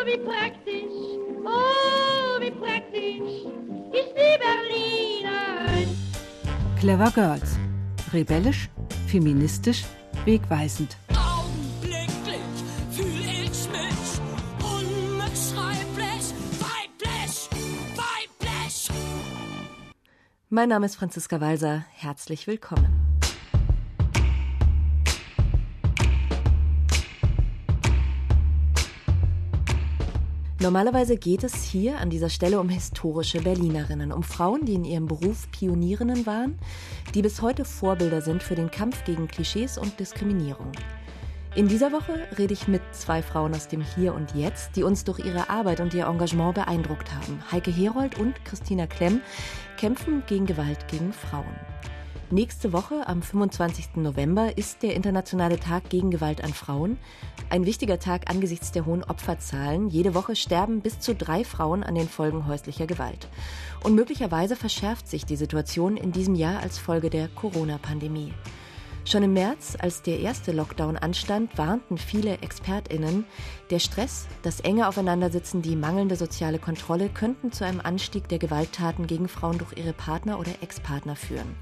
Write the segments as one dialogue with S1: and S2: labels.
S1: Oh, wie praktisch, oh, wie praktisch ist die Berlinerin.
S2: Clever Girls. Rebellisch, feministisch, wegweisend.
S3: Augenblicklich fühl ich mich unbeschreiblich weiblich, weiblich.
S4: Mein Name ist Franziska Walser. Herzlich willkommen. Normalerweise geht es hier an dieser Stelle um historische Berlinerinnen, um Frauen, die in ihrem Beruf Pionierinnen waren, die bis heute Vorbilder sind für den Kampf gegen Klischees und Diskriminierung. In dieser Woche rede ich mit zwei Frauen aus dem Hier und Jetzt, die uns durch ihre Arbeit und ihr Engagement beeindruckt haben. Heike Herold und Christina Klemm kämpfen gegen Gewalt gegen Frauen. Nächste Woche, am 25. November, ist der Internationale Tag gegen Gewalt an Frauen. Ein wichtiger Tag angesichts der hohen Opferzahlen. Jede Woche sterben bis zu drei Frauen an den Folgen häuslicher Gewalt. Und möglicherweise verschärft sich die Situation in diesem Jahr als Folge der Corona-Pandemie. Schon im März, als der erste Lockdown anstand, warnten viele Expertinnen, der Stress, das enge Aufeinandersitzen, die mangelnde soziale Kontrolle könnten zu einem Anstieg der Gewalttaten gegen Frauen durch ihre Partner oder Ex-Partner führen.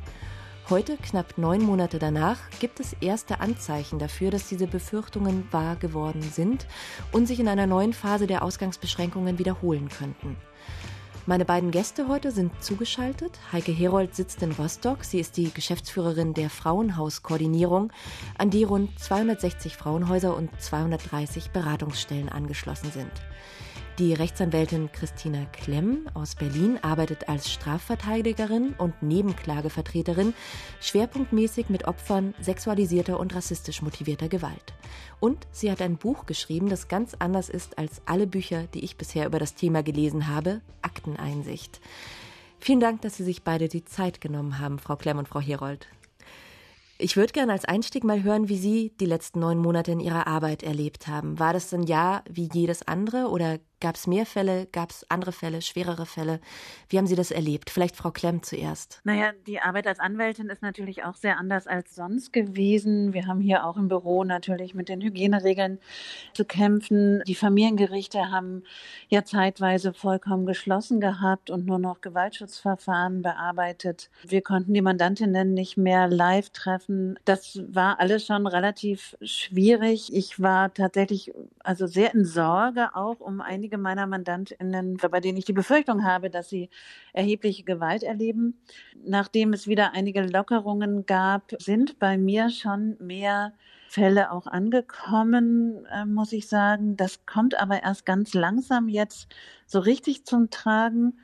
S4: Heute, knapp neun Monate danach, gibt es erste Anzeichen dafür, dass diese Befürchtungen wahr geworden sind und sich in einer neuen Phase der Ausgangsbeschränkungen wiederholen könnten. Meine beiden Gäste heute sind zugeschaltet. Heike Herold sitzt in Rostock. Sie ist die Geschäftsführerin der Frauenhauskoordinierung, an die rund 260 Frauenhäuser und 230 Beratungsstellen angeschlossen sind. Die Rechtsanwältin Christina Klemm aus Berlin arbeitet als Strafverteidigerin und Nebenklagevertreterin schwerpunktmäßig mit Opfern sexualisierter und rassistisch motivierter Gewalt. Und sie hat ein Buch geschrieben, das ganz anders ist als alle Bücher, die ich bisher über das Thema gelesen habe, Akteneinsicht. Vielen Dank, dass Sie sich beide die Zeit genommen haben, Frau Klemm und Frau Herold. Ich würde gerne als Einstieg mal hören, wie Sie die letzten neun Monate in Ihrer Arbeit erlebt haben. War das ein Jahr wie jedes andere oder Gab es mehr Fälle? Gab es andere Fälle, schwerere Fälle? Wie haben Sie das erlebt? Vielleicht Frau Klemm zuerst.
S5: Naja, die Arbeit als Anwältin ist natürlich auch sehr anders als sonst gewesen. Wir haben hier auch im Büro natürlich mit den Hygieneregeln zu kämpfen. Die Familiengerichte haben ja zeitweise vollkommen geschlossen gehabt und nur noch Gewaltschutzverfahren bearbeitet. Wir konnten die Mandantinnen nicht mehr live treffen. Das war alles schon relativ schwierig. Ich war tatsächlich also sehr in Sorge auch um einige einige meiner Mandantinnen, bei denen ich die Befürchtung habe, dass sie erhebliche Gewalt erleben. Nachdem es wieder einige Lockerungen gab, sind bei mir schon mehr Fälle auch angekommen, äh, muss ich sagen. Das kommt aber erst ganz langsam jetzt so richtig zum Tragen.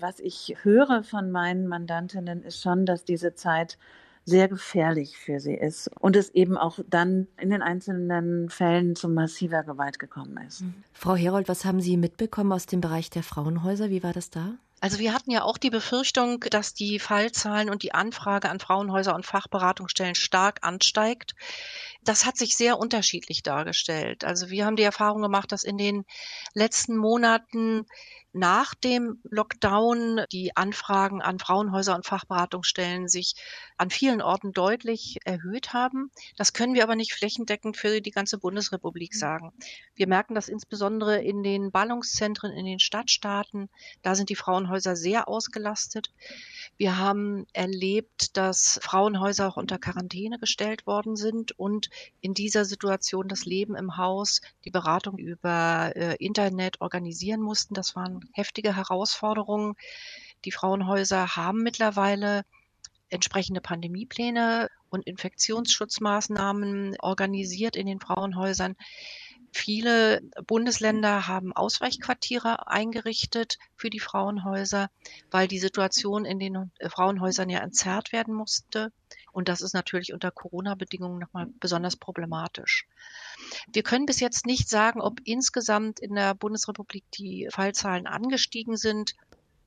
S5: Was ich höre von meinen Mandantinnen ist schon, dass diese Zeit sehr gefährlich für sie ist und es eben auch dann in den einzelnen Fällen zu massiver Gewalt gekommen ist. Mhm.
S4: Frau Herold, was haben Sie mitbekommen aus dem Bereich der Frauenhäuser? Wie war das da?
S6: Also wir hatten ja auch die Befürchtung, dass die Fallzahlen und die Anfrage an Frauenhäuser und Fachberatungsstellen stark ansteigt. Das hat sich sehr unterschiedlich dargestellt. Also wir haben die Erfahrung gemacht, dass in den letzten Monaten nach dem Lockdown die Anfragen an Frauenhäuser und Fachberatungsstellen sich an vielen Orten deutlich erhöht haben. Das können wir aber nicht flächendeckend für die ganze Bundesrepublik mhm. sagen. Wir merken das insbesondere in den Ballungszentren, in den Stadtstaaten. Da sind die Frauenhäuser sehr ausgelastet. Wir haben erlebt, dass Frauenhäuser auch unter Quarantäne gestellt worden sind und in dieser Situation das Leben im Haus, die Beratung über äh, Internet organisieren mussten. Das waren heftige Herausforderungen. Die Frauenhäuser haben mittlerweile entsprechende Pandemiepläne und Infektionsschutzmaßnahmen organisiert in den Frauenhäusern. Viele Bundesländer haben Ausweichquartiere eingerichtet für die Frauenhäuser, weil die Situation in den äh, Frauenhäusern ja entzerrt werden musste. Und das ist natürlich unter Corona-Bedingungen nochmal besonders problematisch. Wir können bis jetzt nicht sagen, ob insgesamt in der Bundesrepublik die Fallzahlen angestiegen sind.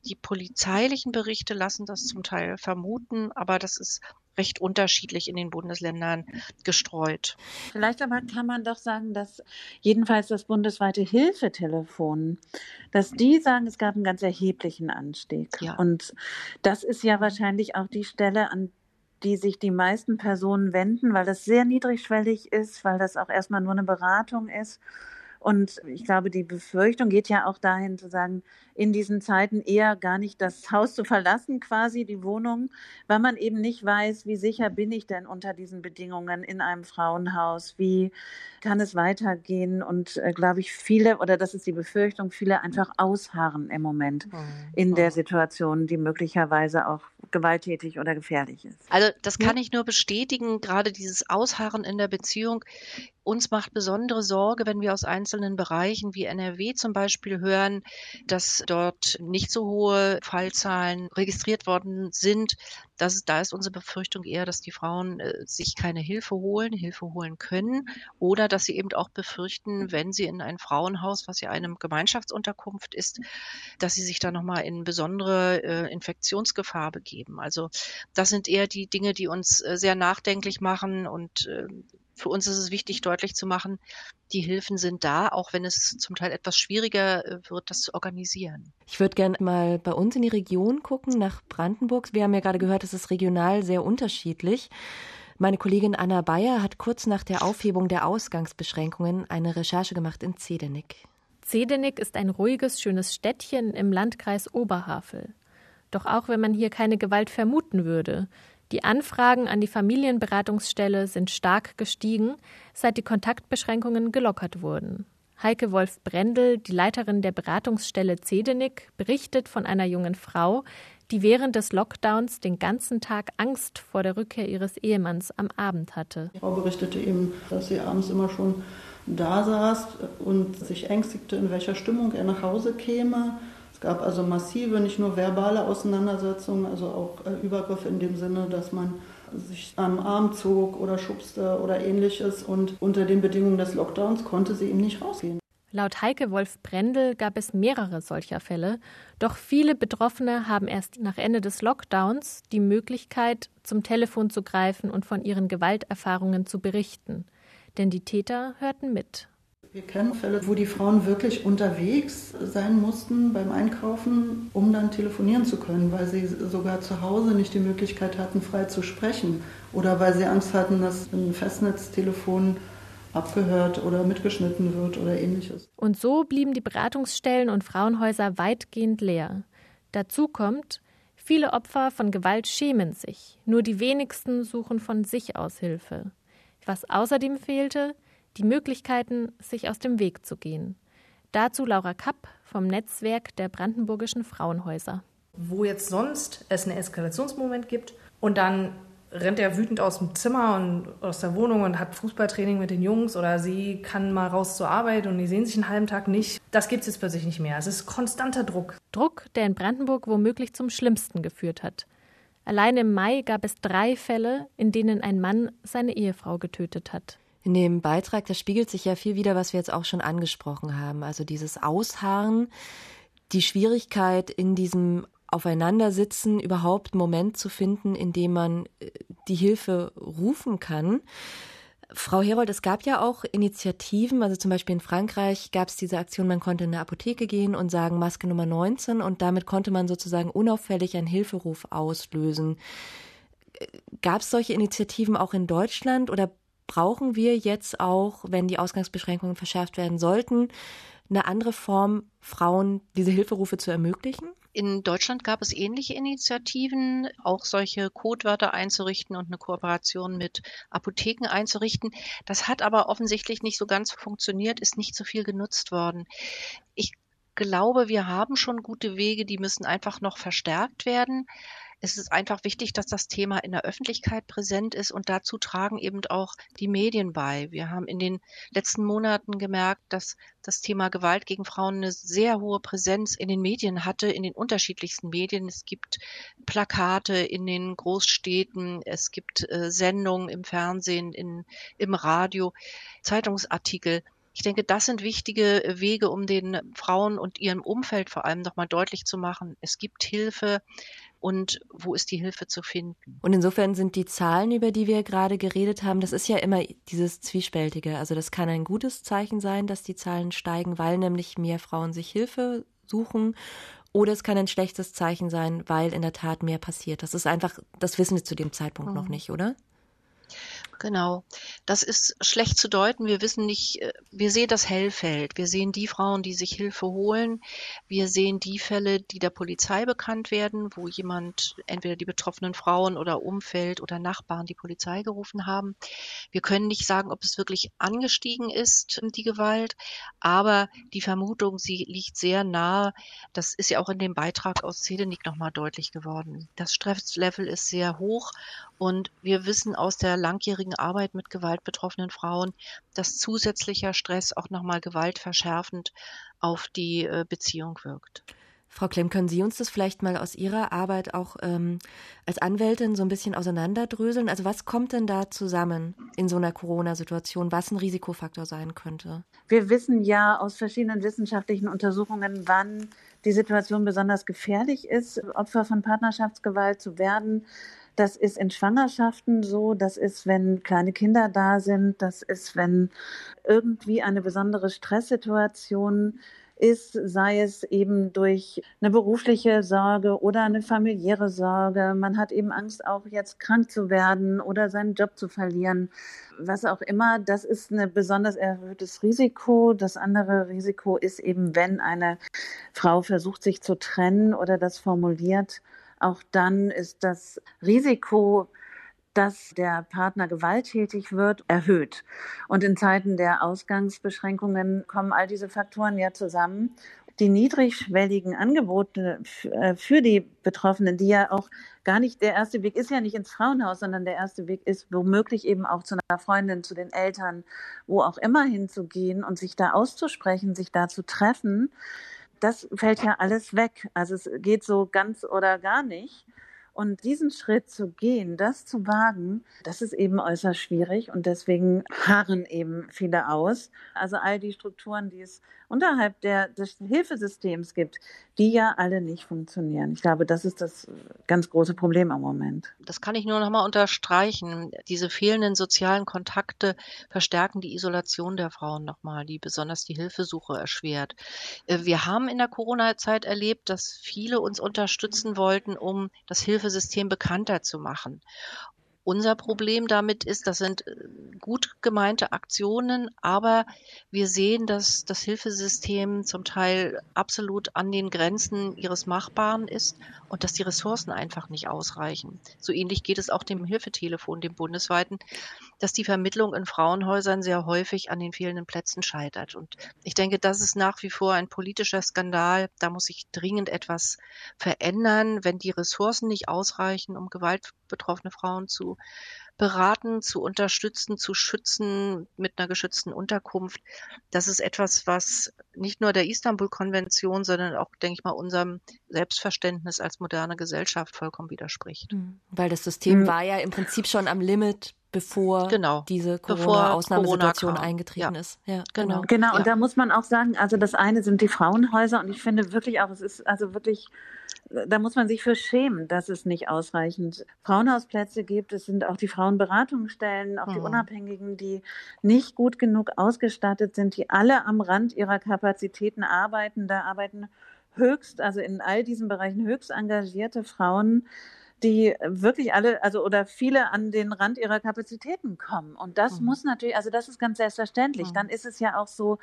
S6: Die polizeilichen Berichte lassen das zum Teil vermuten, aber das ist recht unterschiedlich in den Bundesländern gestreut.
S5: Vielleicht aber kann man doch sagen, dass jedenfalls das bundesweite Hilfetelefon, dass die sagen, es gab einen ganz erheblichen Anstieg. Ja. Und das ist ja wahrscheinlich auch die Stelle, an die sich die meisten Personen wenden, weil das sehr niedrigschwellig ist, weil das auch erstmal nur eine Beratung ist Und ich glaube, die Befürchtung geht ja auch dahin zu sagen, in diesen Zeiten eher gar nicht das Haus zu verlassen, quasi die Wohnung, weil man eben nicht weiß, wie sicher bin ich denn unter diesen Bedingungen in einem Frauenhaus, wie kann es weitergehen und äh, glaube ich viele, oder das ist die Befürchtung, viele einfach ausharren im Moment mhm. in der Situation, die möglicherweise auch gewalttätig oder gefährlich ist.
S6: Also das kann ich nur bestätigen, gerade dieses Ausharren in der Beziehung. Uns macht besondere Sorge, wenn wir aus einzelnen Bereichen wie NRW zum Beispiel hören, dass dort nicht so hohe Fallzahlen registriert worden sind. Das, da ist unsere Befürchtung eher, dass die Frauen äh, sich keine Hilfe holen, Hilfe holen können oder dass sie eben auch befürchten, wenn sie in ein Frauenhaus, was ja eine Gemeinschaftsunterkunft ist, dass sie sich da nochmal in besondere äh, Infektionsgefahr begeben. Also das sind eher die Dinge, die uns äh, sehr nachdenklich machen und äh, für uns ist es wichtig, deutlich zu machen, die Hilfen sind da, auch wenn es zum Teil etwas schwieriger äh, wird, das zu organisieren.
S4: Ich würde gerne mal bei uns in die Region gucken, nach Brandenburg. Wir haben ja gerade gehört, es ist regional sehr unterschiedlich. Meine Kollegin Anna Bayer hat kurz nach der Aufhebung der Ausgangsbeschränkungen eine Recherche gemacht in Zedenick.
S7: Zedenick ist ein ruhiges, schönes Städtchen im Landkreis Oberhavel. Doch auch wenn man hier keine Gewalt vermuten würde, die Anfragen an die Familienberatungsstelle sind stark gestiegen, seit die Kontaktbeschränkungen gelockert wurden. Heike Wolf Brendel, die Leiterin der Beratungsstelle Zedenick, berichtet von einer jungen Frau, die während des Lockdowns den ganzen Tag Angst vor der Rückkehr ihres Ehemanns am Abend hatte.
S8: Die Frau berichtete eben, dass sie abends immer schon da saß und sich ängstigte, in welcher Stimmung er nach Hause käme es gab also massive, nicht nur verbale Auseinandersetzungen, also auch äh, Übergriffe in dem Sinne, dass man sich am Arm zog oder schubste oder ähnliches. Und unter den Bedingungen des Lockdowns konnte sie ihm nicht rausgehen.
S7: Laut Heike Wolf Brendel gab es mehrere solcher Fälle, doch viele Betroffene haben erst nach Ende des Lockdowns die Möglichkeit, zum Telefon zu greifen und von ihren Gewalterfahrungen zu berichten. Denn die Täter hörten mit.
S8: Wir kennen Fälle, wo die Frauen wirklich unterwegs sein mussten beim Einkaufen, um dann telefonieren zu können, weil sie sogar zu Hause nicht die Möglichkeit hatten, frei zu sprechen oder weil sie Angst hatten, dass ein Festnetztelefon abgehört oder mitgeschnitten wird oder ähnliches.
S7: Und so blieben die Beratungsstellen und Frauenhäuser weitgehend leer. Dazu kommt, viele Opfer von Gewalt schämen sich, nur die wenigsten suchen von sich aus Hilfe. Was außerdem fehlte, die Möglichkeiten, sich aus dem Weg zu gehen. Dazu Laura Kapp vom Netzwerk der Brandenburgischen Frauenhäuser.
S9: Wo jetzt sonst es einen Eskalationsmoment gibt und dann rennt er wütend aus dem Zimmer und aus der Wohnung und hat Fußballtraining mit den Jungs oder sie kann mal raus zur Arbeit und die sehen sich einen halben Tag nicht. Das gibt es jetzt plötzlich nicht mehr. Es ist konstanter Druck.
S7: Druck, der in Brandenburg womöglich zum Schlimmsten geführt hat. Allein im Mai gab es drei Fälle, in denen ein Mann seine Ehefrau getötet hat.
S4: In dem Beitrag, da spiegelt sich ja viel wieder, was wir jetzt auch schon angesprochen haben. Also dieses Ausharren, die Schwierigkeit in diesem Aufeinandersitzen überhaupt einen Moment zu finden, in dem man äh, die Hilfe rufen kann. Frau Herold, es gab ja auch Initiativen, also zum Beispiel in Frankreich gab es diese Aktion, man konnte in eine Apotheke gehen und sagen Maske Nummer 19 und damit konnte man sozusagen unauffällig einen Hilferuf auslösen. Äh, gab es solche Initiativen auch in Deutschland oder brauchen wir jetzt auch, wenn die Ausgangsbeschränkungen verschärft werden sollten, eine andere Form, Frauen diese Hilferufe zu ermöglichen?
S6: In Deutschland gab es ähnliche Initiativen, auch solche Codewörter einzurichten und eine Kooperation mit Apotheken einzurichten. Das hat aber offensichtlich nicht so ganz funktioniert, ist nicht so viel genutzt worden. Ich glaube, wir haben schon gute Wege, die müssen einfach noch verstärkt werden es ist einfach wichtig, dass das Thema in der Öffentlichkeit präsent ist und dazu tragen eben auch die Medien bei. Wir haben in den letzten Monaten gemerkt, dass das Thema Gewalt gegen Frauen eine sehr hohe Präsenz in den Medien hatte, in den unterschiedlichsten Medien. Es gibt Plakate in den Großstädten, es gibt äh, Sendungen im Fernsehen, in, im Radio, Zeitungsartikel. Ich denke, das sind wichtige Wege, um den Frauen und ihrem Umfeld vor allem nochmal deutlich zu machen. Es gibt Hilfe und wo ist die Hilfe zu finden.
S4: Und insofern sind die Zahlen, über die wir gerade geredet haben, das ist ja immer dieses Zwiespältige. Also das kann ein gutes Zeichen sein, dass die Zahlen steigen, weil nämlich mehr Frauen sich Hilfe suchen. Oder es kann ein schlechtes Zeichen sein, weil in der Tat mehr passiert. Das ist einfach, das wissen wir zu dem Zeitpunkt mhm. noch nicht, oder?
S6: Genau. Das ist schlecht zu deuten. Wir wissen nicht, äh, wir sehen das Hellfeld. Wir sehen die Frauen, die sich Hilfe holen. Wir sehen die Fälle, die der Polizei bekannt werden, wo jemand, entweder die betroffenen Frauen oder Umfeld oder Nachbarn die Polizei gerufen haben. Wir können nicht sagen, ob es wirklich angestiegen ist, die Gewalt. Aber die Vermutung, sie liegt sehr nahe. Das ist ja auch in dem Beitrag aus Zelenik nochmal deutlich geworden. Das Stresslevel ist sehr hoch und wir wissen aus der langjährigen Arbeit mit gewaltbetroffenen Frauen, dass zusätzlicher Stress auch nochmal gewaltverschärfend auf die äh, Beziehung wirkt.
S4: Frau Klemm, können Sie uns das vielleicht mal aus Ihrer Arbeit auch ähm, als Anwältin so ein bisschen auseinanderdröseln? Also was kommt denn da zusammen in so einer Corona-Situation, was ein Risikofaktor sein könnte?
S5: Wir wissen ja aus verschiedenen wissenschaftlichen Untersuchungen, wann die Situation besonders gefährlich ist, Opfer von Partnerschaftsgewalt zu werden. Das ist in Schwangerschaften so, das ist, wenn kleine Kinder da sind, das ist, wenn irgendwie eine besondere Stresssituation ist, sei es eben durch eine berufliche Sorge oder eine familiäre Sorge. Man hat eben Angst, auch jetzt krank zu werden oder seinen Job zu verlieren. Was auch immer, das ist ein besonders erhöhtes Risiko. Das andere Risiko ist eben, wenn eine Frau versucht, sich zu trennen oder das formuliert, auch dann ist das Risiko, dass der Partner gewalttätig wird, erhöht. Und in Zeiten der Ausgangsbeschränkungen kommen all diese Faktoren ja zusammen. Die niedrigschwelligen Angebote äh, für die Betroffenen, die ja auch gar nicht, der erste Weg ist ja nicht ins Frauenhaus, sondern der erste Weg ist womöglich eben auch zu einer Freundin, zu den Eltern, wo auch immer hinzugehen und sich da auszusprechen, sich da zu treffen das fällt ja alles weg. Also es geht so ganz oder gar nicht. Und diesen Schritt zu gehen, das zu wagen, das ist eben äußerst schwierig und deswegen harren eben viele aus. Also all die Strukturen, die es unterhalb der, des Hilfesystems gibt, die ja alle nicht funktionieren. Ich glaube, das ist das ganz große Problem im Moment.
S6: Das kann ich nur noch mal unterstreichen. Diese fehlenden sozialen Kontakte verstärken die Isolation der Frauen nochmal, die besonders die Hilfesuche erschwert. Äh, wir haben in der Corona-Zeit erlebt, dass viele uns unterstützen wollten, um das Hilfesystem bekannter zu machen. Unser Problem damit ist, das sind äh, gut gemeinte Aktionen, aber wir sehen, dass das Hilfesystem zum Teil absolut an den Grenzen ihres Machbaren ist und dass die Ressourcen einfach nicht ausreichen. So ähnlich geht es auch dem Hilfetelefon, dem bundesweiten, dass die Vermittlung in Frauenhäusern sehr häufig an den fehlenden Plätzen scheitert. Und ich denke, das ist nach wie vor ein politischer Skandal. Da muss sich dringend etwas verändern, wenn die Ressourcen nicht ausreichen, um gewaltbetroffene Frauen zu beraten, zu unterstützen, zu schützen mit einer geschützten Unterkunft. Das ist etwas, was nicht nur der Istanbul-Konvention, sondern auch, denke ich mal, unserem Selbstverständnis als moderne Gesellschaft vollkommen widerspricht.
S4: Hm. Weil das System mhm. war ja im Prinzip schon am Limit bevor
S6: genau.
S4: diese Corona-Ausnahmesituation Corona eingetreten ja. ist.
S5: Ja, genau. Genau, und ja. da muss man auch sagen, also das eine sind die Frauenhäuser und ich finde wirklich auch, es ist also wirklich da muss man sich für schämen, dass es nicht ausreichend Frauenhausplätze gibt. Es sind auch die Frauenberatungsstellen, auch die mhm. Unabhängigen, die nicht gut genug ausgestattet sind, die alle am Rand ihrer Kapazitäten arbeiten. Da arbeiten höchst, also in all diesen Bereichen höchst engagierte Frauen, die wirklich alle, also oder viele an den Rand ihrer Kapazitäten kommen. Und das mhm. muss natürlich, also das ist ganz selbstverständlich. Mhm. Dann ist es ja auch so,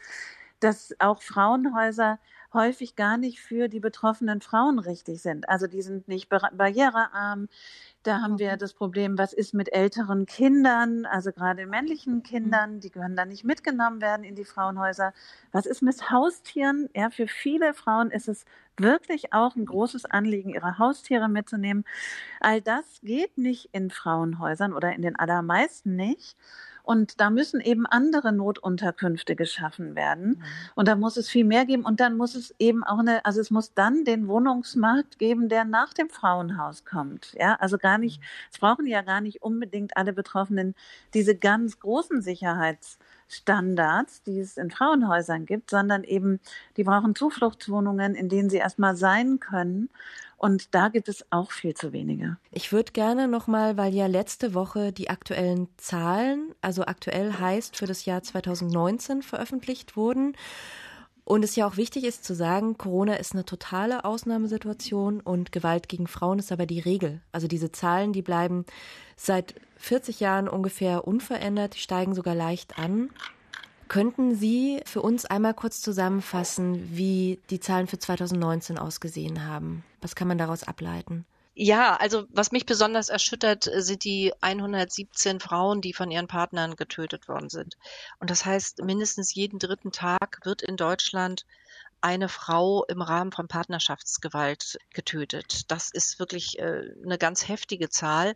S5: dass auch Frauenhäuser häufig gar nicht für die betroffenen Frauen richtig sind. Also die sind nicht barrierearm. Da haben wir das Problem, was ist mit älteren Kindern, also gerade männlichen Kindern, die können da nicht mitgenommen werden in die Frauenhäuser. Was ist mit Haustieren? Ja, für viele Frauen ist es wirklich auch ein großes Anliegen, ihre Haustiere mitzunehmen. All das geht nicht in Frauenhäusern oder in den allermeisten nicht. Und da müssen eben andere Notunterkünfte geschaffen werden. Mhm. Und da muss es viel mehr geben. Und dann muss es eben auch eine, also es muss dann den Wohnungsmarkt geben, der nach dem Frauenhaus kommt. Ja, also gar nicht, mhm. es brauchen ja gar nicht unbedingt alle Betroffenen diese ganz großen Sicherheitsstandards, die es in Frauenhäusern gibt, sondern eben, die brauchen Zufluchtswohnungen, in denen sie erstmal sein können und da gibt es auch viel zu wenige.
S4: Ich würde gerne nochmal, weil ja letzte Woche die aktuellen Zahlen, also aktuell heißt für das Jahr 2019 veröffentlicht wurden. Und es ja auch wichtig ist zu sagen, Corona ist eine totale Ausnahmesituation und Gewalt gegen Frauen ist aber die Regel. Also diese Zahlen, die bleiben seit 40 Jahren ungefähr unverändert, die steigen sogar leicht an. Könnten Sie für uns einmal kurz zusammenfassen, wie die Zahlen für 2019 ausgesehen haben? Was kann man daraus ableiten?
S10: Ja, also was mich besonders erschüttert, sind die 117 Frauen, die von ihren Partnern getötet worden sind. Und das heißt, mindestens jeden dritten Tag wird in Deutschland eine Frau im Rahmen von Partnerschaftsgewalt getötet. Das ist wirklich äh, eine ganz heftige Zahl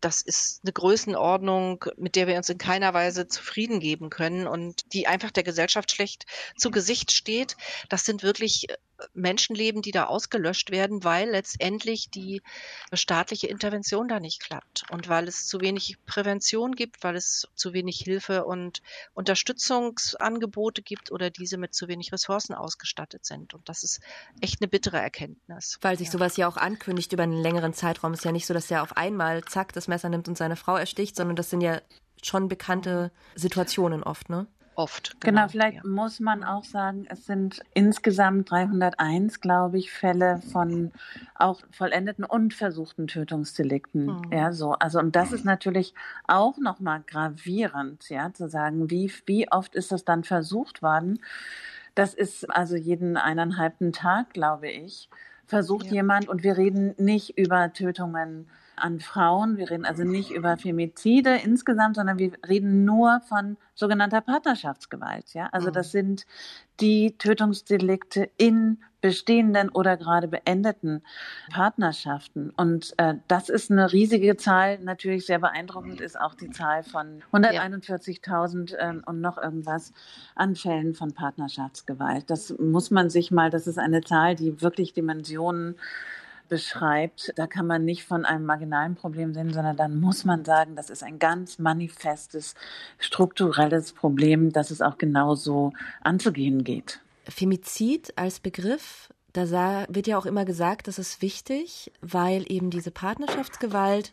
S10: das ist eine Größenordnung, mit der wir uns in keiner Weise zufrieden geben können und die einfach der Gesellschaft schlecht zu Gesicht steht. Das sind wirklich äh, Menschenleben, die da ausgelöscht werden, weil letztendlich die staatliche Intervention da nicht klappt und weil es zu wenig Prävention gibt, weil es zu wenig Hilfe und Unterstützungsangebote gibt oder diese mit zu wenig Ressourcen ausgestattet sind. Und das ist echt eine bittere Erkenntnis.
S4: Weil sich sowas ja auch ankündigt über einen längeren Zeitraum. Es ist ja nicht so, dass er auf einmal zack das Messer nimmt und seine Frau ersticht, sondern das sind ja schon bekannte Situationen oft, ne?
S10: Oft.
S5: Genau, genau vielleicht ja. muss man auch sagen, es sind insgesamt 301, glaube ich, Fälle von auch vollendeten und versuchten Tötungsdelikten. Mhm. Ja, so. Also, und das ist natürlich auch nochmal gravierend, ja, zu sagen, wie, wie oft ist das dann versucht worden? Das ist also jeden eineinhalbten Tag, glaube ich, versucht ja. jemand und wir reden nicht über Tötungen an Frauen. Wir reden also nicht über Femizide insgesamt, sondern wir reden nur von sogenannter Partnerschaftsgewalt. Ja, also das mhm. sind die Tötungsdelikte in bestehenden oder gerade beendeten Partnerschaften. Und äh, das ist eine riesige Zahl. Natürlich sehr beeindruckend ist auch die Zahl von 141.000 äh, und noch irgendwas an Fällen von Partnerschaftsgewalt. Das muss man sich mal, das ist eine Zahl, die wirklich Dimensionen beschreibt, da kann man nicht von einem marginalen Problem sehen, sondern dann muss man sagen, das ist ein ganz manifestes, strukturelles Problem, das es auch genauso anzugehen geht.
S4: Femizid als Begriff, da wird ja auch immer gesagt, das ist wichtig, weil eben diese Partnerschaftsgewalt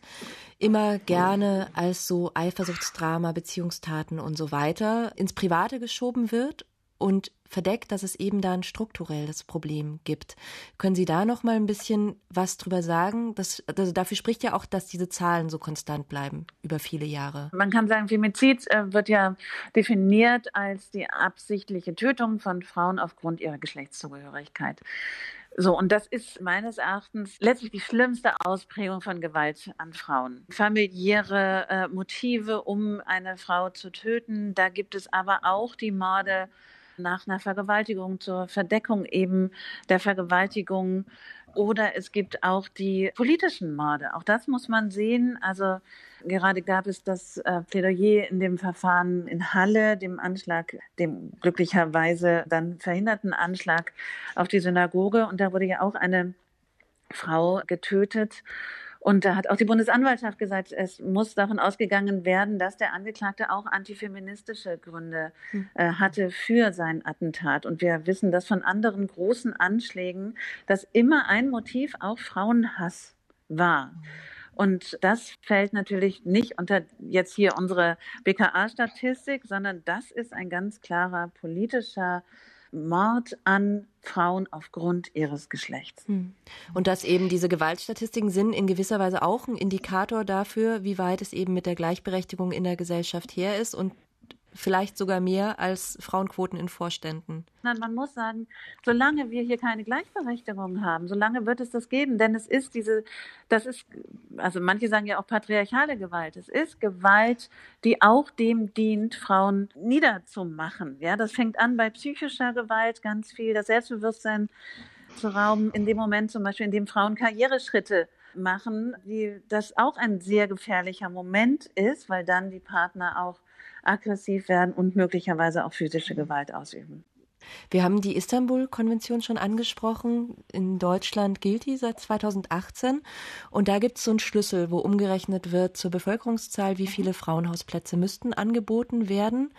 S4: immer gerne als so Eifersuchtsdrama, Beziehungstaten und so weiter ins Private geschoben wird und verdeckt, dass es eben da ein strukturelles Problem gibt. Können Sie da noch mal ein bisschen was drüber sagen? Das, also dafür spricht ja auch, dass diese Zahlen so konstant bleiben über viele Jahre.
S5: Man kann sagen, Femizid äh, wird ja definiert als die absichtliche Tötung von Frauen aufgrund ihrer Geschlechtszugehörigkeit. So, und das ist meines Erachtens letztlich die schlimmste Ausprägung von Gewalt an Frauen. Familiäre äh, Motive, um eine Frau zu töten. Da gibt es aber auch die Morde nach einer Vergewaltigung zur Verdeckung eben der Vergewaltigung. Oder es gibt auch die politischen Morde. Auch das muss man sehen. Also gerade gab es das äh, Plädoyer in dem Verfahren in Halle, dem Anschlag, dem glücklicherweise dann verhinderten Anschlag auf die Synagoge. Und da wurde ja auch eine Frau getötet. Und da hat auch die Bundesanwaltschaft gesagt, es muss davon ausgegangen werden, dass der Angeklagte auch antifeministische Gründe hm. äh, hatte für sein Attentat. Und wir wissen das von anderen großen Anschlägen, dass immer ein Motiv auch Frauenhass war. Und das fällt natürlich nicht unter jetzt hier unsere BKA-Statistik, sondern das ist ein ganz klarer politischer Mord an Frauen aufgrund ihres Geschlechts. Hm.
S4: Und dass eben diese Gewaltstatistiken sind in gewisser Weise auch ein Indikator dafür, wie weit es eben mit der Gleichberechtigung in der Gesellschaft her ist und vielleicht sogar mehr als Frauenquoten in Vorständen.
S5: Man muss sagen, solange wir hier keine Gleichberechtigung haben, solange wird es das geben, denn es ist diese, das ist, also manche sagen ja auch patriarchale Gewalt. Es ist Gewalt, die auch dem dient, Frauen niederzumachen. Ja, das fängt an bei psychischer Gewalt ganz viel, das Selbstbewusstsein zu rauben, in dem Moment zum Beispiel, in dem Frauen Karriereschritte machen, die das auch ein sehr gefährlicher Moment ist, weil dann die Partner auch aggressiv werden und möglicherweise auch physische Gewalt ausüben.
S4: Wir haben die Istanbul-Konvention schon angesprochen. In Deutschland gilt die seit 2018. Und da gibt es so einen Schlüssel, wo umgerechnet wird zur Bevölkerungszahl, wie viele Frauenhausplätze müssten angeboten werden.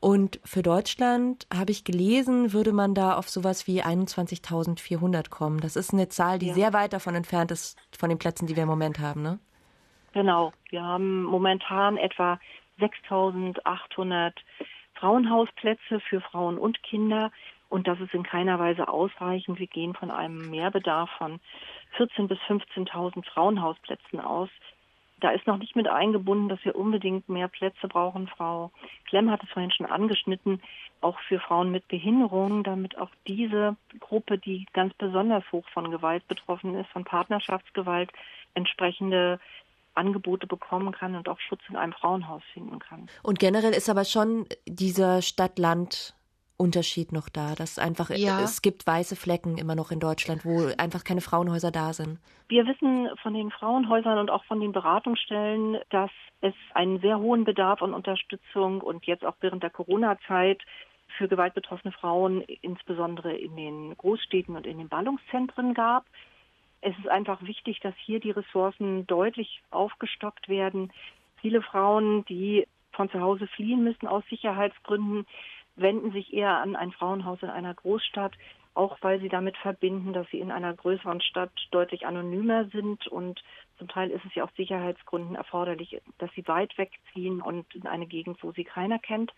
S4: Und für Deutschland, habe ich gelesen, würde man da auf sowas wie 21.400 kommen. Das ist eine Zahl, die ja. sehr weit davon entfernt ist, von den Plätzen, die wir im Moment haben, ne?
S6: Genau. Wir haben momentan etwa 6800 Frauenhausplätze für Frauen und Kinder Und das ist in keiner Weise ausreichend. Wir gehen von einem Mehrbedarf von 14.000 bis 15.000 Frauenhausplätzen aus. Da ist noch nicht mit eingebunden, dass wir unbedingt mehr Plätze brauchen. Frau Klemm hat es vorhin schon angeschnitten, auch für Frauen mit Behinderungen, damit auch diese Gruppe, die ganz besonders hoch von Gewalt betroffen ist, von Partnerschaftsgewalt, entsprechende Angebote bekommen kann und auch Schutz in einem Frauenhaus finden kann.
S4: Und generell ist aber schon dieser Stadt-Land Unterschied noch da, dass einfach ja. es gibt weiße Flecken immer noch in Deutschland, wo einfach keine Frauenhäuser da sind.
S6: Wir wissen von den Frauenhäusern und auch von den Beratungsstellen, dass es einen sehr hohen Bedarf an Unterstützung und jetzt auch während der Corona-Zeit für gewaltbetroffene Frauen, insbesondere in den Großstädten und in den Ballungszentren gab. Es ist einfach wichtig, dass hier die Ressourcen deutlich aufgestockt werden. Viele Frauen, die von zu Hause fliehen müssen aus Sicherheitsgründen, wenden sich eher an ein Frauenhaus in einer Großstadt, auch weil sie damit verbinden, dass sie in einer größeren Stadt deutlich anonymer sind und zum Teil ist es ja aus Sicherheitsgründen erforderlich, dass sie weit wegziehen und in eine Gegend, wo sie keiner kennt.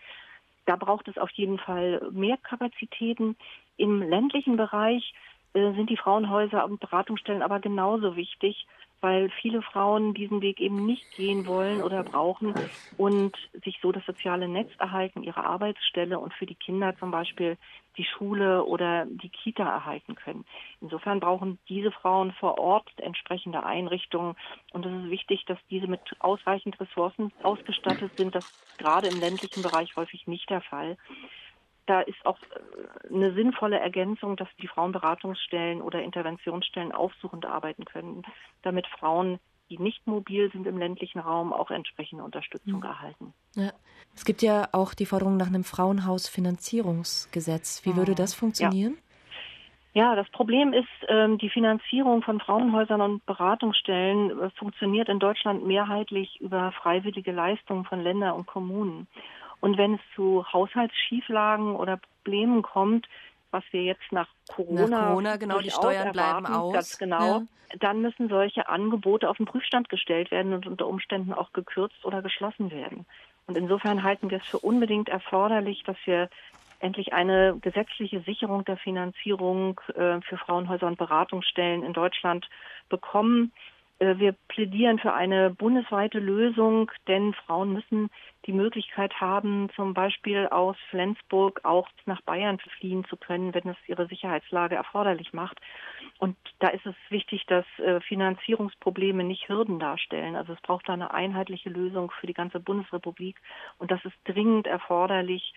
S6: Da braucht es auf jeden Fall mehr Kapazitäten. Im ländlichen Bereich sind die Frauenhäuser und Beratungsstellen aber genauso wichtig, weil viele Frauen diesen Weg eben nicht gehen wollen oder brauchen und sich so das soziale Netz erhalten, ihre Arbeitsstelle und für die Kinder zum Beispiel die Schule oder die Kita erhalten können. Insofern brauchen diese Frauen vor Ort entsprechende Einrichtungen und es ist wichtig, dass diese mit ausreichend Ressourcen ausgestattet sind. Das ist gerade im ländlichen Bereich häufig nicht der Fall da ist auch äh, eine sinnvolle Ergänzung, dass die Frauenberatungsstellen oder Interventionsstellen aufsuchend arbeiten können, damit Frauen, die nicht mobil sind im ländlichen Raum, auch entsprechende Unterstützung mhm. erhalten.
S4: Ja. Es gibt ja auch die Forderung nach einem Frauenhausfinanzierungsgesetz. Wie würde das funktionieren?
S6: Ja. Ja, das Problem ist, ähm, die Finanzierung von Frauenhäusern und Beratungsstellen äh, funktioniert in Deutschland mehrheitlich über freiwillige Leistungen von Ländern und Kommunen. Und wenn es zu Haushaltsschieflagen oder Problemen kommt, was wir jetzt nach Corona,
S4: nach Corona genau, die Steuern
S6: erwarten,
S4: bleiben aus.
S6: Ganz genau. Ja. Dann müssen solche Angebote auf den Prüfstand gestellt werden und unter Umständen auch gekürzt oder geschlossen werden. Und insofern halten wir es für unbedingt erforderlich, dass wir endlich eine gesetzliche Sicherung der Finanzierung äh, für Frauenhäuser und Beratungsstellen in Deutschland bekommen. Äh, wir plädieren für eine bundesweite Lösung, denn Frauen müssen die Möglichkeit haben, zum Beispiel aus Flensburg auch nach Bayern fliehen zu können, wenn es ihre Sicherheitslage erforderlich macht. Und da ist es wichtig, dass äh, Finanzierungsprobleme nicht Hürden darstellen. Also es braucht da eine einheitliche Lösung für die ganze Bundesrepublik. Und das ist dringend erforderlich,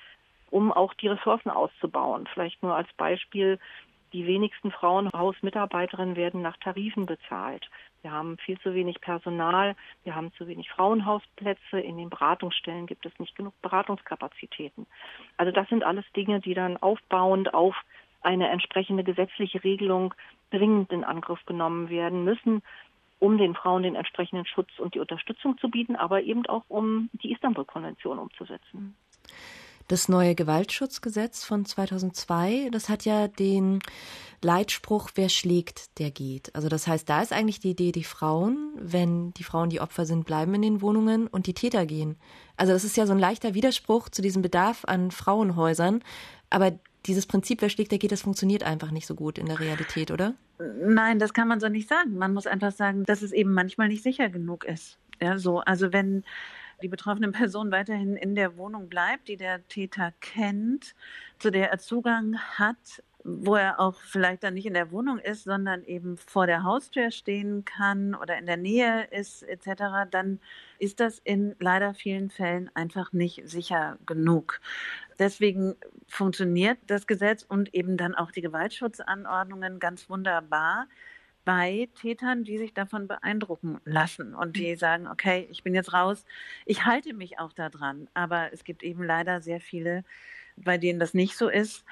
S6: um auch die Ressourcen auszubauen. Vielleicht nur als Beispiel. Die wenigsten Frauenhausmitarbeiterinnen werden nach Tarifen bezahlt. Wir haben viel zu wenig Personal, wir haben zu wenig Frauenhausplätze, in den Beratungsstellen gibt es nicht genug Beratungskapazitäten. Also das sind alles Dinge, die dann aufbauend auf eine entsprechende gesetzliche Regelung dringend in Angriff genommen werden müssen, um den Frauen den entsprechenden Schutz und die Unterstützung zu bieten, aber eben auch um die Istanbul-Konvention umzusetzen.
S4: Das neue Gewaltschutzgesetz von 2002, das hat ja den Leitspruch, wer schlägt, der geht. Also das heißt, da ist eigentlich die Idee, die Frauen, wenn die Frauen die Opfer sind, bleiben in den Wohnungen und die Täter gehen. Also das ist ja so ein leichter Widerspruch zu diesem Bedarf an Frauenhäusern. Aber dieses Prinzip, wer schlägt, der geht, das funktioniert einfach nicht so gut in der Realität, oder?
S5: Nein, das kann man so nicht sagen. Man muss einfach sagen, dass es eben manchmal nicht sicher genug ist. Ja, so. Also wenn die betroffene Person weiterhin in der Wohnung bleibt, die der Täter kennt, zu der er Zugang hat, wo er auch vielleicht dann nicht in der Wohnung ist, sondern eben vor der Haustür stehen kann oder in der Nähe ist etc., dann ist das in leider vielen Fällen einfach nicht sicher genug. Deswegen funktioniert das Gesetz und eben dann auch die Gewaltschutzanordnungen ganz wunderbar bei Tätern, die sich davon beeindrucken lassen und die sagen, okay, ich bin jetzt raus, ich halte mich auch daran. Aber es gibt eben leider sehr viele, bei denen das nicht so ist.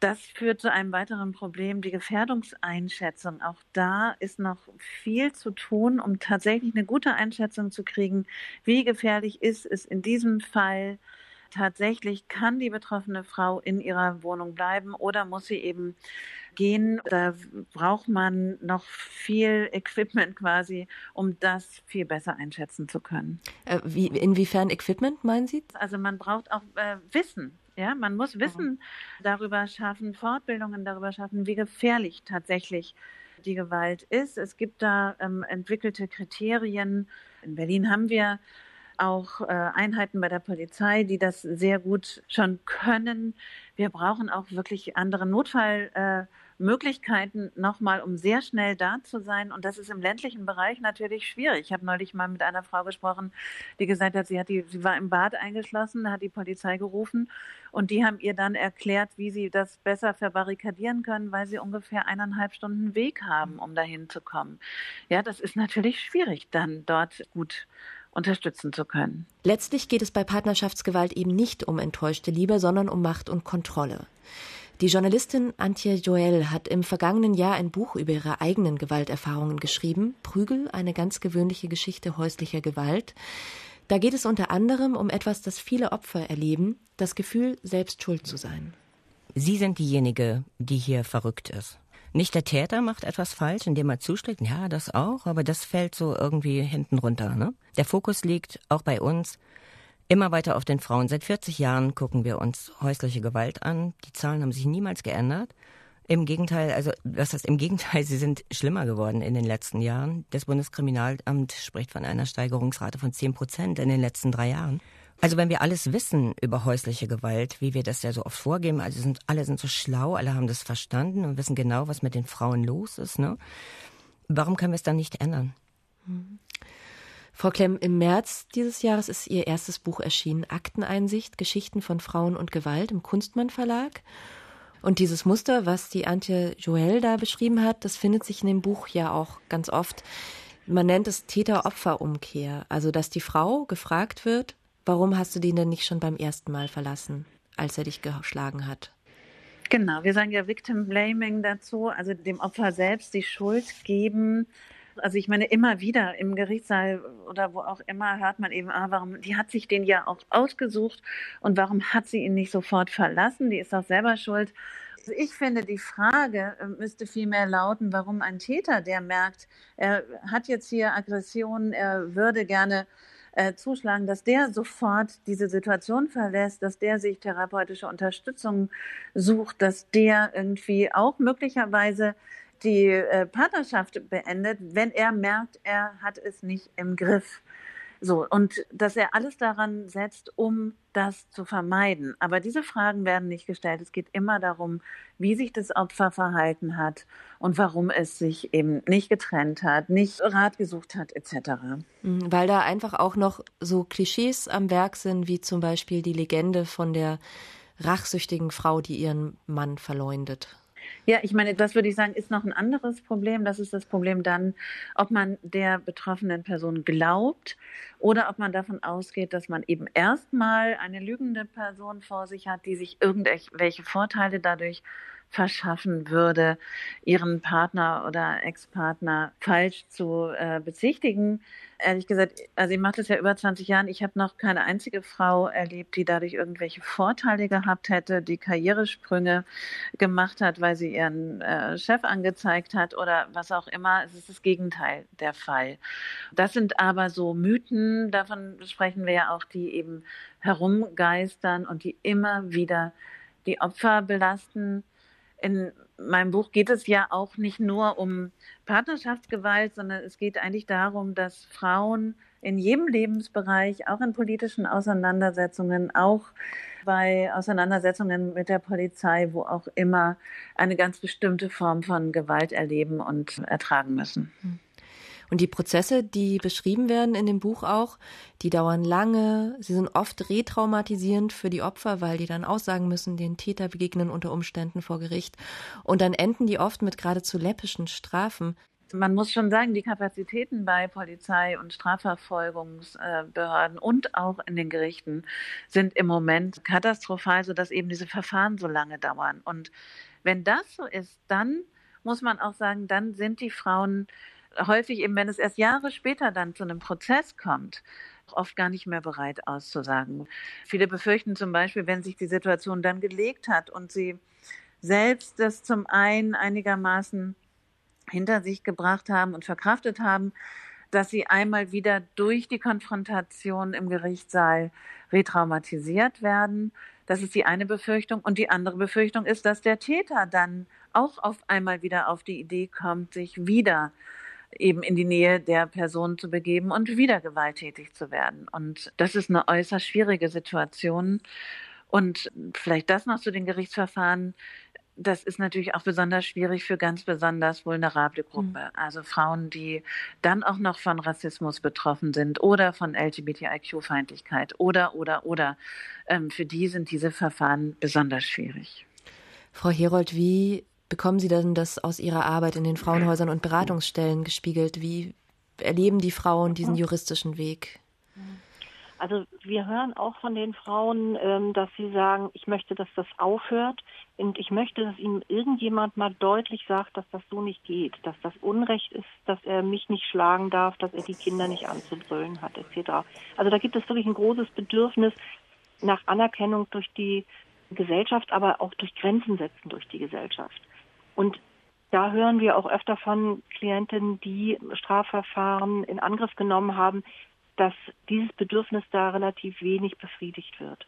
S5: Das führt zu einem weiteren Problem, die Gefährdungseinschätzung. Auch da ist noch viel zu tun, um tatsächlich eine gute Einschätzung zu kriegen, wie gefährlich ist es in diesem Fall tatsächlich kann die betroffene Frau in ihrer Wohnung bleiben oder muss sie eben gehen. Da braucht man noch viel Equipment quasi, um das viel besser einschätzen zu können.
S4: Äh, wie, inwiefern Equipment meinen Sie?
S5: Also man braucht auch äh, Wissen. Ja, man muss Wissen darüber schaffen, Fortbildungen darüber schaffen, wie gefährlich tatsächlich die Gewalt ist. Es gibt da ähm, entwickelte Kriterien. In Berlin haben wir auch äh, Einheiten bei der Polizei, die das sehr gut schon können. Wir brauchen auch wirklich andere Notfallmöglichkeiten äh, nochmal, um sehr schnell da zu sein. Und das ist im ländlichen Bereich natürlich schwierig. Ich habe neulich mal mit einer Frau gesprochen, die gesagt hat, sie hat die, sie war im Bad eingeschlossen, hat die Polizei gerufen und die haben ihr dann erklärt, wie sie das besser verbarrikadieren können, weil sie ungefähr eineinhalb Stunden Weg haben, um dahin zu kommen. Ja, das ist natürlich schwierig, dann dort gut unterstützen zu können.
S4: Letztlich geht es bei Partnerschaftsgewalt eben nicht um enttäuschte Liebe, sondern um Macht und Kontrolle. Die Journalistin Antje Joel hat im vergangenen Jahr ein Buch über ihre eigenen Gewalterfahrungen geschrieben, Prügel, eine ganz gewöhnliche Geschichte häuslicher Gewalt. Da geht es unter anderem um etwas, das viele Opfer erleben, das Gefühl, selbst schuld zu sein.
S11: Sie sind diejenige, die hier verrückt ist. Nicht der Täter macht etwas falsch, indem er zuschlägt, ja, das auch, aber das fällt so irgendwie hinten runter. Ne? Der Fokus liegt auch bei uns immer weiter auf den Frauen. Seit 40 Jahren gucken wir uns häusliche Gewalt an. Die Zahlen haben sich niemals geändert. Im Gegenteil, also was heißt im Gegenteil, sie sind schlimmer geworden in den letzten Jahren. Das Bundeskriminalamt spricht von einer Steigerungsrate von 10 Prozent in den letzten drei Jahren. Also wenn wir alles wissen über häusliche Gewalt, wie wir das ja so oft vorgeben, also sind alle sind so schlau, alle haben das verstanden und wissen genau, was mit den Frauen los ist, ne? Warum können wir es dann nicht ändern?
S4: Mhm. Frau Klemm, im März dieses Jahres ist Ihr erstes Buch erschienen, Akteneinsicht, Geschichten von Frauen und Gewalt im Kunstmann Verlag. Und dieses Muster, was die Antje Joel da beschrieben hat, das findet sich in dem Buch ja auch ganz oft. Man nennt es Täter-Opfer-Umkehr. Also, dass die Frau gefragt wird, Warum hast du den denn nicht schon beim ersten Mal verlassen, als er dich geschlagen hat?
S5: Genau, wir sagen ja Victim Blaming dazu, also dem Opfer selbst die Schuld geben. Also ich meine, immer wieder im Gerichtssaal oder wo auch immer hört man eben, ah, warum, die hat sich den ja auch ausgesucht und warum hat sie ihn nicht sofort verlassen? Die ist auch selber schuld. Also ich finde, die Frage äh, müsste vielmehr lauten, warum ein Täter, der merkt, er hat jetzt hier Aggressionen, er würde gerne äh, zuschlagen, dass der sofort diese Situation verlässt, dass der sich therapeutische Unterstützung sucht, dass der irgendwie auch möglicherweise die äh, Partnerschaft beendet, wenn er merkt, er hat es nicht im Griff. So, und dass er alles daran setzt, um das zu vermeiden. Aber diese Fragen werden nicht gestellt. Es geht immer darum, wie sich das Opfer verhalten hat und warum es sich eben nicht getrennt hat, nicht Rat gesucht hat, etc.
S4: Mhm, weil da einfach auch noch so Klischees am Werk sind, wie zum Beispiel die Legende von der rachsüchtigen Frau, die ihren Mann verleumdet.
S5: Ja, ich meine, das würde ich sagen, ist noch ein anderes Problem. Das ist das Problem dann, ob man der betroffenen Person glaubt oder ob man davon ausgeht, dass man eben erstmal eine lügende Person vor sich hat, die sich irgendwelche Vorteile dadurch verschaffen würde, ihren Partner oder Ex-Partner falsch zu äh, bezichtigen. Ehrlich gesagt, also ich mache das ja über 20 Jahren. Ich habe noch keine einzige Frau erlebt, die dadurch irgendwelche Vorteile gehabt hätte, die Karrieresprünge gemacht hat, weil sie ihren äh, Chef angezeigt hat oder was auch immer. Es ist das Gegenteil der Fall. Das sind aber so Mythen, davon sprechen wir ja auch, die eben herumgeistern und die immer wieder die Opfer belasten in meinem Buch geht es ja auch nicht nur um Partnerschaftsgewalt, sondern es geht eigentlich darum, dass Frauen in jedem Lebensbereich, auch in politischen Auseinandersetzungen, auch bei Auseinandersetzungen mit der Polizei, wo auch immer, eine ganz bestimmte Form von Gewalt erleben und ertragen müssen.
S4: Hm. Und die Prozesse, die beschrieben werden in dem Buch auch, die dauern lange. Sie sind oft retraumatisierend für die Opfer, weil die dann aussagen müssen, den Täter begegnen unter Umständen vor Gericht. Und dann enden die oft mit geradezu läppischen Strafen.
S5: Man muss schon sagen, die Kapazitäten bei Polizei und Strafverfolgungsbehörden und auch in den Gerichten sind im Moment katastrophal, sodass eben diese Verfahren so lange dauern. Und wenn das so ist, dann muss man auch sagen, dann sind die Frauen häufig eben, wenn es erst Jahre später dann zu einem Prozess kommt, oft gar nicht mehr bereit auszusagen. Viele befürchten zum Beispiel, wenn sich die Situation dann gelegt hat und sie selbst das zum einen einigermaßen hinter sich gebracht haben und verkraftet haben, dass sie einmal wieder durch die Konfrontation im Gerichtssaal retraumatisiert werden, Das ist die eine Befürchtung. Und die andere Befürchtung ist, dass der Täter dann auch auf einmal wieder auf die Idee kommt, sich wieder eben in die Nähe der Person zu begeben und wieder gewalttätig zu werden. Und das ist eine äußerst schwierige Situation. Und vielleicht das noch zu den Gerichtsverfahren. Das ist natürlich auch besonders schwierig für ganz besonders vulnerable Gruppen. Mhm. Also Frauen, die dann auch noch von Rassismus betroffen sind oder von LGBTIQ-Feindlichkeit oder, oder, oder. Ähm, für die sind diese Verfahren besonders schwierig.
S4: Frau Herold, wie bekommen Sie denn das aus Ihrer Arbeit in den Frauenhäusern und Beratungsstellen gespiegelt? Wie erleben die Frauen diesen juristischen Weg?
S6: Also wir hören auch von den Frauen, ähm, dass sie sagen, ich möchte, dass das aufhört und ich möchte, dass ihnen irgendjemand mal deutlich sagt, dass das so nicht geht, dass das Unrecht ist, dass er mich nicht schlagen darf, dass er die Kinder nicht anzubrüllen hat, etc. Also da gibt es wirklich ein großes Bedürfnis nach Anerkennung durch die Gesellschaft, aber auch durch Grenzen setzen durch die Gesellschaft. Und da hören wir auch öfter von Klientinnen, die Strafverfahren in Angriff genommen haben, dass dieses Bedürfnis da relativ wenig befriedigt wird.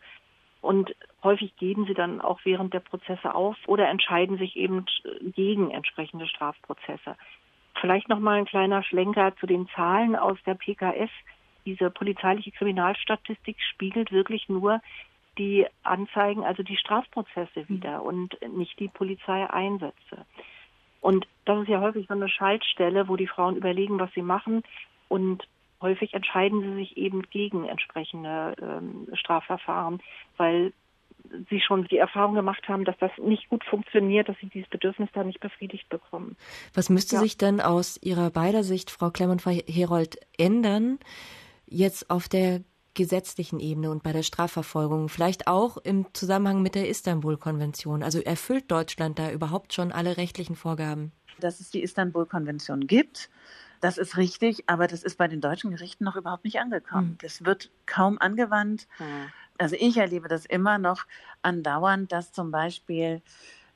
S6: Und häufig geben sie dann auch während der Prozesse auf oder entscheiden sich eben gegen entsprechende Strafprozesse. Vielleicht noch mal ein kleiner Schlenker zu den Zahlen aus der PKS. Diese polizeiliche Kriminalstatistik spiegelt wirklich nur die Anzeigen, also die Strafprozesse wieder und nicht die Polizeieinsätze. Und das ist ja häufig so eine Schaltstelle, wo die Frauen überlegen, was sie machen und häufig entscheiden sie sich eben gegen entsprechende ähm, Strafverfahren, weil sie schon die Erfahrung gemacht haben, dass das nicht gut funktioniert, dass sie dieses Bedürfnis da nicht befriedigt bekommen.
S4: Was müsste ja. sich denn aus Ihrer beider Sicht, Frau Klemm und Frau Herold, ändern, jetzt auf der gesetzlichen Ebene und bei der Strafverfolgung, vielleicht auch im Zusammenhang mit der Istanbul-Konvention? Also erfüllt Deutschland da überhaupt schon alle rechtlichen Vorgaben?
S5: Dass es die Istanbul-Konvention gibt, das ist richtig, aber das ist bei den deutschen Gerichten noch überhaupt nicht angekommen. Hm. Das wird kaum angewandt. Hm. Also ich erlebe das immer noch andauernd, dass zum Beispiel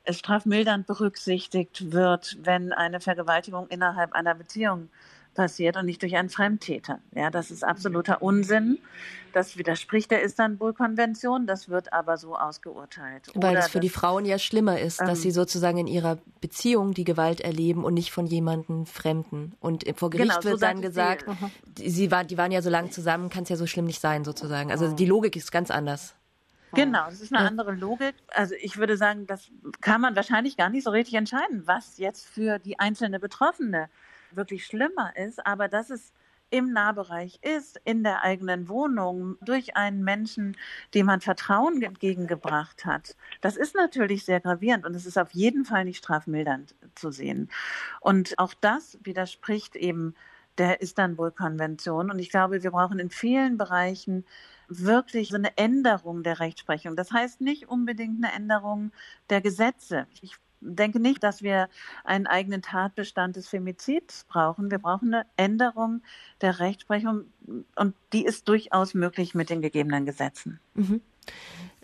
S5: es strafmildernd berücksichtigt wird, wenn eine Vergewaltigung innerhalb einer Beziehung passiert und nicht durch einen Fremdtäter. Ja, das ist absoluter Unsinn. Das widerspricht der Istanbul-Konvention. Das wird aber so ausgeurteilt.
S4: Weil es für die Frauen ja schlimmer ist, ähm, dass sie sozusagen in ihrer Beziehung die Gewalt erleben und nicht von jemandem Fremden. Und vor Gericht genau, wird so dann gesagt, sie, sie war, die waren ja so lange zusammen, kann es ja so schlimm nicht sein, sozusagen. Also die Logik ist ganz anders.
S5: Genau, es ist eine andere Logik. Also ich würde sagen, das kann man wahrscheinlich gar nicht so richtig entscheiden, was jetzt für die einzelne Betroffene wirklich schlimmer ist, aber dass es im Nahbereich ist, in der eigenen Wohnung, durch einen Menschen, dem man Vertrauen entgegengebracht hat. Das ist natürlich sehr gravierend und es ist auf jeden Fall nicht strafmildernd zu sehen. Und auch das widerspricht eben der Istanbul-Konvention. Und ich glaube, wir brauchen in vielen Bereichen wirklich so eine Änderung der Rechtsprechung. Das heißt nicht unbedingt eine Änderung der Gesetze. Ich denke nicht, dass wir einen eigenen Tatbestand des Femizids brauchen. Wir brauchen eine Änderung der Rechtsprechung und die ist durchaus möglich mit den gegebenen Gesetzen. Mhm.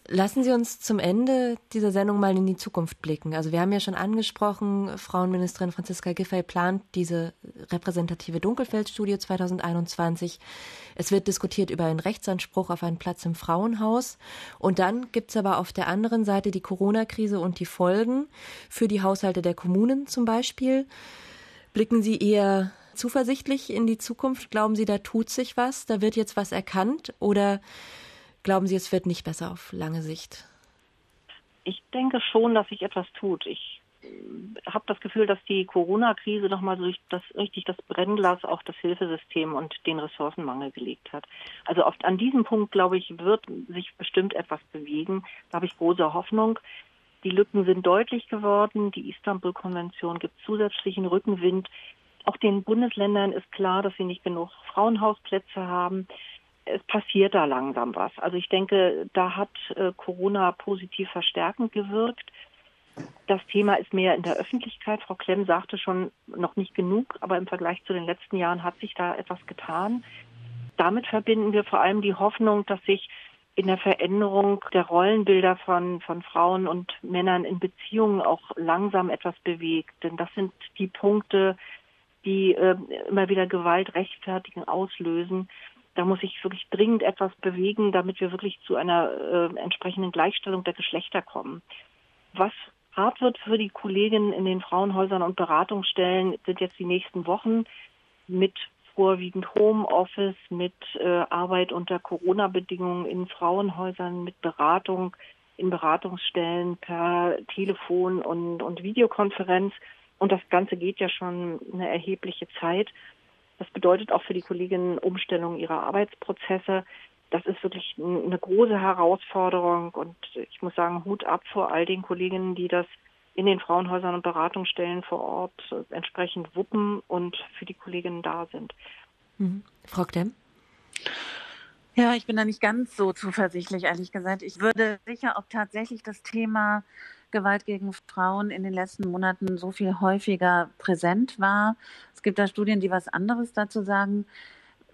S4: Lassen Sie uns zum Ende dieser Sendung mal in die Zukunft blicken. Also wir haben ja schon angesprochen, Frauenministerin Franziska Giffey plant diese repräsentative Dunkelfeldstudie 2021. Es wird diskutiert über einen Rechtsanspruch auf einen Platz im Frauenhaus. Und dann gibt es aber auf der anderen Seite die Corona-Krise und die Folgen für die Haushalte der Kommunen zum Beispiel. Blicken Sie eher zuversichtlich in die Zukunft? Glauben Sie, da tut sich was? Da wird jetzt was erkannt? Oder Glauben Sie, es wird nicht besser auf lange Sicht?
S6: Ich denke schon, dass sich etwas tut. Ich äh, habe das Gefühl, dass die Corona-Krise nochmal durch das richtig das Brennglas auf das Hilfesystem und den Ressourcenmangel gelegt hat. Also oft an diesem Punkt, glaube ich, wird sich bestimmt etwas bewegen. Da habe ich große Hoffnung. Die Lücken sind deutlich geworden. Die Istanbul-Konvention gibt zusätzlichen Rückenwind. Auch den Bundesländern ist klar, dass sie nicht genug Frauenhausplätze haben es passiert da langsam was. Also ich denke, da hat äh, Corona positiv verstärkend gewirkt. Das Thema ist mehr in der Öffentlichkeit. Frau Klemm sagte schon noch nicht genug, aber im Vergleich zu den letzten Jahren hat sich da etwas getan. Damit verbinden wir vor allem die Hoffnung, dass sich in der Veränderung der Rollenbilder von, von Frauen und Männern in Beziehungen auch langsam etwas bewegt. Denn das sind die Punkte, die äh, immer wieder Gewalt rechtfertigen, auslösen da muss sich wirklich dringend etwas bewegen, damit wir wirklich zu einer äh, entsprechenden Gleichstellung der Geschlechter kommen. Was hart wird für die Kolleginnen in den Frauenhäusern und Beratungsstellen, sind jetzt die nächsten Wochen mit vorwiegend Homeoffice, mit äh, Arbeit unter Corona-Bedingungen in Frauenhäusern, mit Beratung in Beratungsstellen per Telefon und, und Videokonferenz. Und das Ganze geht ja schon eine erhebliche Zeit. Das bedeutet auch für die Kolleginnen Umstellung ihrer Arbeitsprozesse. Das ist wirklich eine große Herausforderung und ich muss sagen, Hut ab vor all den Kolleginnen, die das in den Frauenhäusern und Beratungsstellen vor Ort entsprechend wuppen und für die Kolleginnen da sind.
S4: Mhm. Frau Klemm?
S5: Ja, ich bin da nicht ganz so zuversichtlich, ehrlich gesagt. Ich würde sicher, ob tatsächlich das Thema Gewalt gegen Frauen in den letzten Monaten so viel häufiger präsent war. Es gibt da Studien, die was anderes dazu sagen.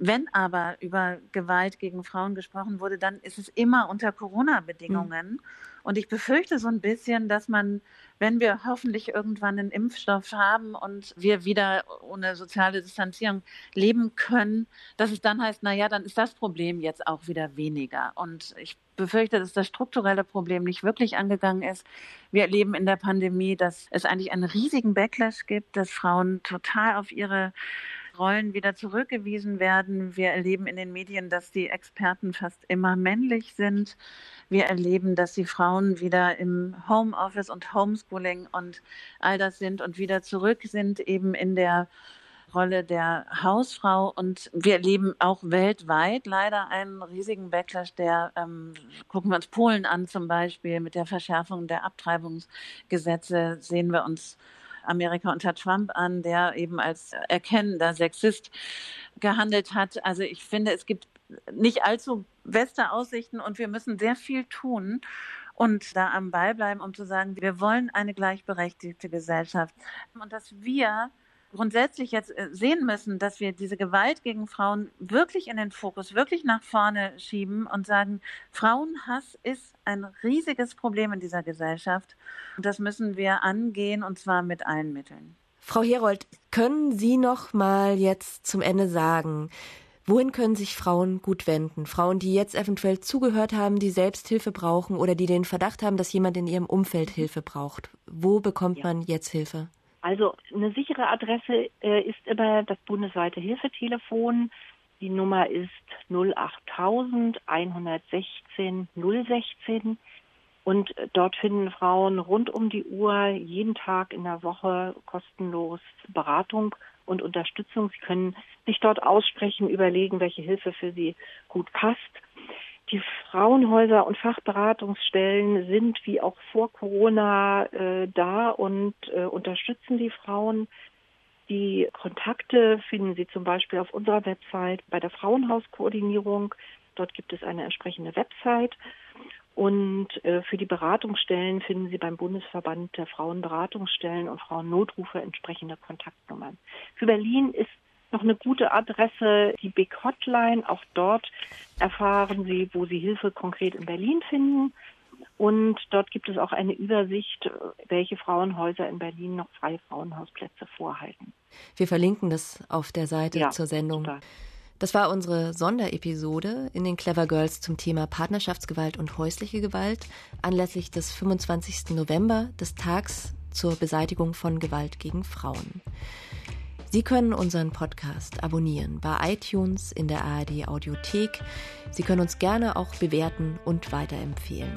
S5: Wenn aber über Gewalt gegen Frauen gesprochen wurde, dann ist es immer unter Corona-Bedingungen. Mhm. Und ich befürchte so ein bisschen, dass man, wenn wir hoffentlich irgendwann einen Impfstoff haben und wir wieder ohne soziale Distanzierung leben können, dass es dann heißt, na ja, dann ist das Problem jetzt auch wieder weniger. Und ich befürchte, dass das strukturelle Problem nicht wirklich angegangen ist. Wir erleben in der Pandemie, dass es eigentlich einen riesigen Backlash gibt, dass Frauen total auf ihre Rollen wieder zurückgewiesen werden. Wir erleben in den Medien, dass die Experten fast immer männlich sind. Wir erleben, dass die Frauen wieder im Homeoffice und Homeschooling und all das sind und wieder zurück sind eben in der Rolle der Hausfrau. Und wir erleben auch weltweit leider einen riesigen Backlash, der, ähm, gucken wir uns Polen an zum Beispiel, mit der Verschärfung der Abtreibungsgesetze sehen wir uns Amerika unter Trump an, der eben als erkennender Sexist gehandelt hat. Also ich finde, es gibt nicht allzu beste Aussichten und wir müssen sehr viel tun und da am Ball bleiben, um zu sagen, wir wollen eine gleichberechtigte Gesellschaft und dass wir grundsätzlich jetzt äh, sehen müssen, dass wir diese Gewalt gegen Frauen wirklich in den Fokus, wirklich nach vorne schieben und sagen, Frauenhass ist ein riesiges Problem in dieser Gesellschaft. Und das müssen wir angehen und zwar mit allen Mitteln.
S4: Frau Herold, können Sie noch mal jetzt zum Ende sagen, Wohin können sich Frauen gut wenden? Frauen, die jetzt eventuell zugehört haben, die Selbsthilfe brauchen oder die den Verdacht haben, dass jemand in ihrem Umfeld Hilfe braucht. Wo bekommt ja. man jetzt Hilfe?
S6: Also eine sichere Adresse äh, ist immer das bundesweite Hilfetelefon. Die Nummer ist 08000 116 016. Und dort finden Frauen rund um die Uhr jeden Tag in der Woche kostenlos Beratung und Unterstützung. Sie können sich dort aussprechen, überlegen, welche Hilfe für sie gut passt. Die Frauenhäuser und Fachberatungsstellen sind wie auch vor Corona äh, da und äh, unterstützen die Frauen. Die Kontakte finden Sie zum Beispiel auf unserer Website bei der Frauenhauskoordinierung. Dort gibt es eine entsprechende Website. Und äh, für die Beratungsstellen finden Sie beim Bundesverband der Frauenberatungsstellen und Frauennotrufe entsprechende Kontaktnummern. Für Berlin ist noch eine gute Adresse, die Big Hotline. Auch dort erfahren Sie, wo Sie Hilfe konkret in Berlin finden. Und dort gibt es auch eine Übersicht, welche Frauenhäuser in Berlin noch freie Frauenhausplätze vorhalten.
S4: Wir verlinken das auf der Seite ja, zur Sendung. Total. Das war unsere Sonderepisode in den Clever Girls zum Thema Partnerschaftsgewalt und häusliche Gewalt anlässlich des 25. November, des Tags zur Beseitigung von Gewalt gegen Frauen. Sie können unseren Podcast abonnieren bei iTunes in der ARD Audiothek. Sie können uns gerne auch bewerten und weiterempfehlen.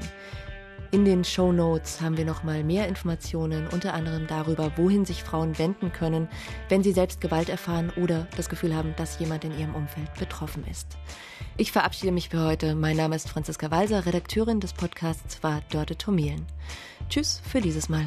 S4: In den Show Notes haben wir noch mal mehr Informationen, unter anderem darüber, wohin sich Frauen wenden können, wenn sie selbst Gewalt erfahren oder das Gefühl haben, dass jemand in ihrem Umfeld betroffen ist. Ich verabschiede mich für heute. Mein Name ist Franziska Walser, Redakteurin des Podcasts war Dörte Tomielen. Tschüss für dieses Mal.